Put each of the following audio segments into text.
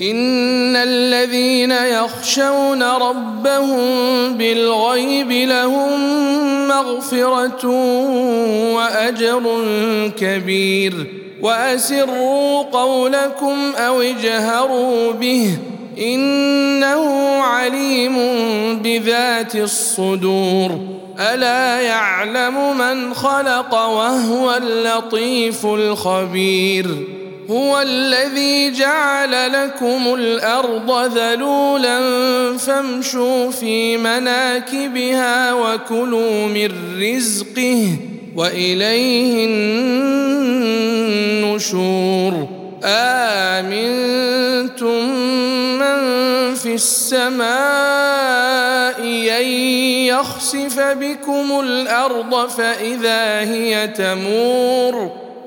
إن الذين يخشون ربهم بالغيب لهم مغفرة وأجر كبير. وأسروا قولكم أو اجهروا به. إنه عليم بذات الصدور. ألا يعلم من خلق وهو اللطيف الخبير. هو الذي جعل لكم الأرض ذلولا فامشوا في مناكبها وكلوا من رزقه وإليه النشور. آمنتم من في السماء أن يخسف بكم الأرض فإذا هي تمور.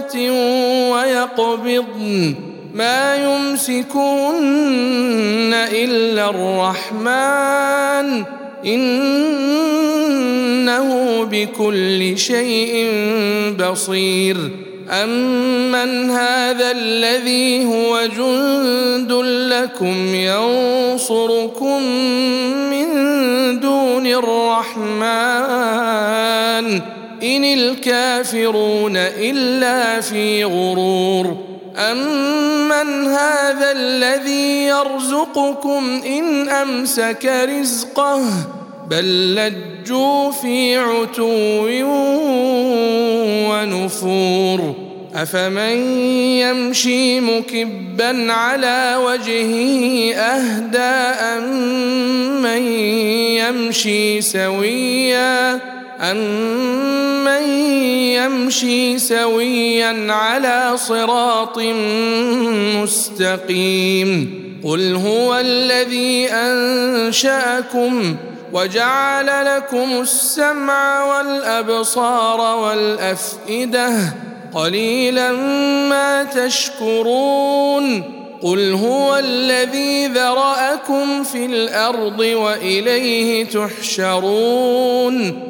صافات ويقبضن ما يمسكون إلا الرحمن. إنه بكل شيء بصير. امن هذا الذي هو جند لكم ينصركم من دون الرحمن. إن الكافرون إلا في غرور. أمن هذا الذي يرزقكم إن أمسك رزقه بل لجوا في عتو ونفور. أفمن يمشي مكبا على وجهه أهدى امن يمشي سويا أمن يمشي سويا على صراط مستقيم قل هو الذي أنشأكم وجعل لكم السمع والأبصار والأفئدة قليلا ما تشكرون قل هو الذي ذرأكم في الأرض وإليه تحشرون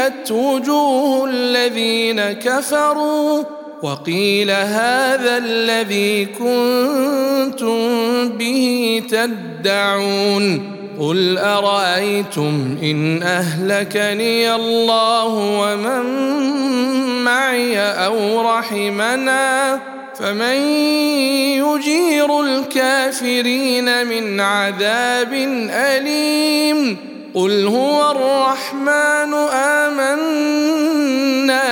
سيئت وجوه الذين كفروا وقيل هذا الذي كنتم به تدعون قل أرأيتم إن أهلكني الله ومن معي أو رحمنا فمن يجير الكافرين من عذاب أليم قل هو الرحمن امنا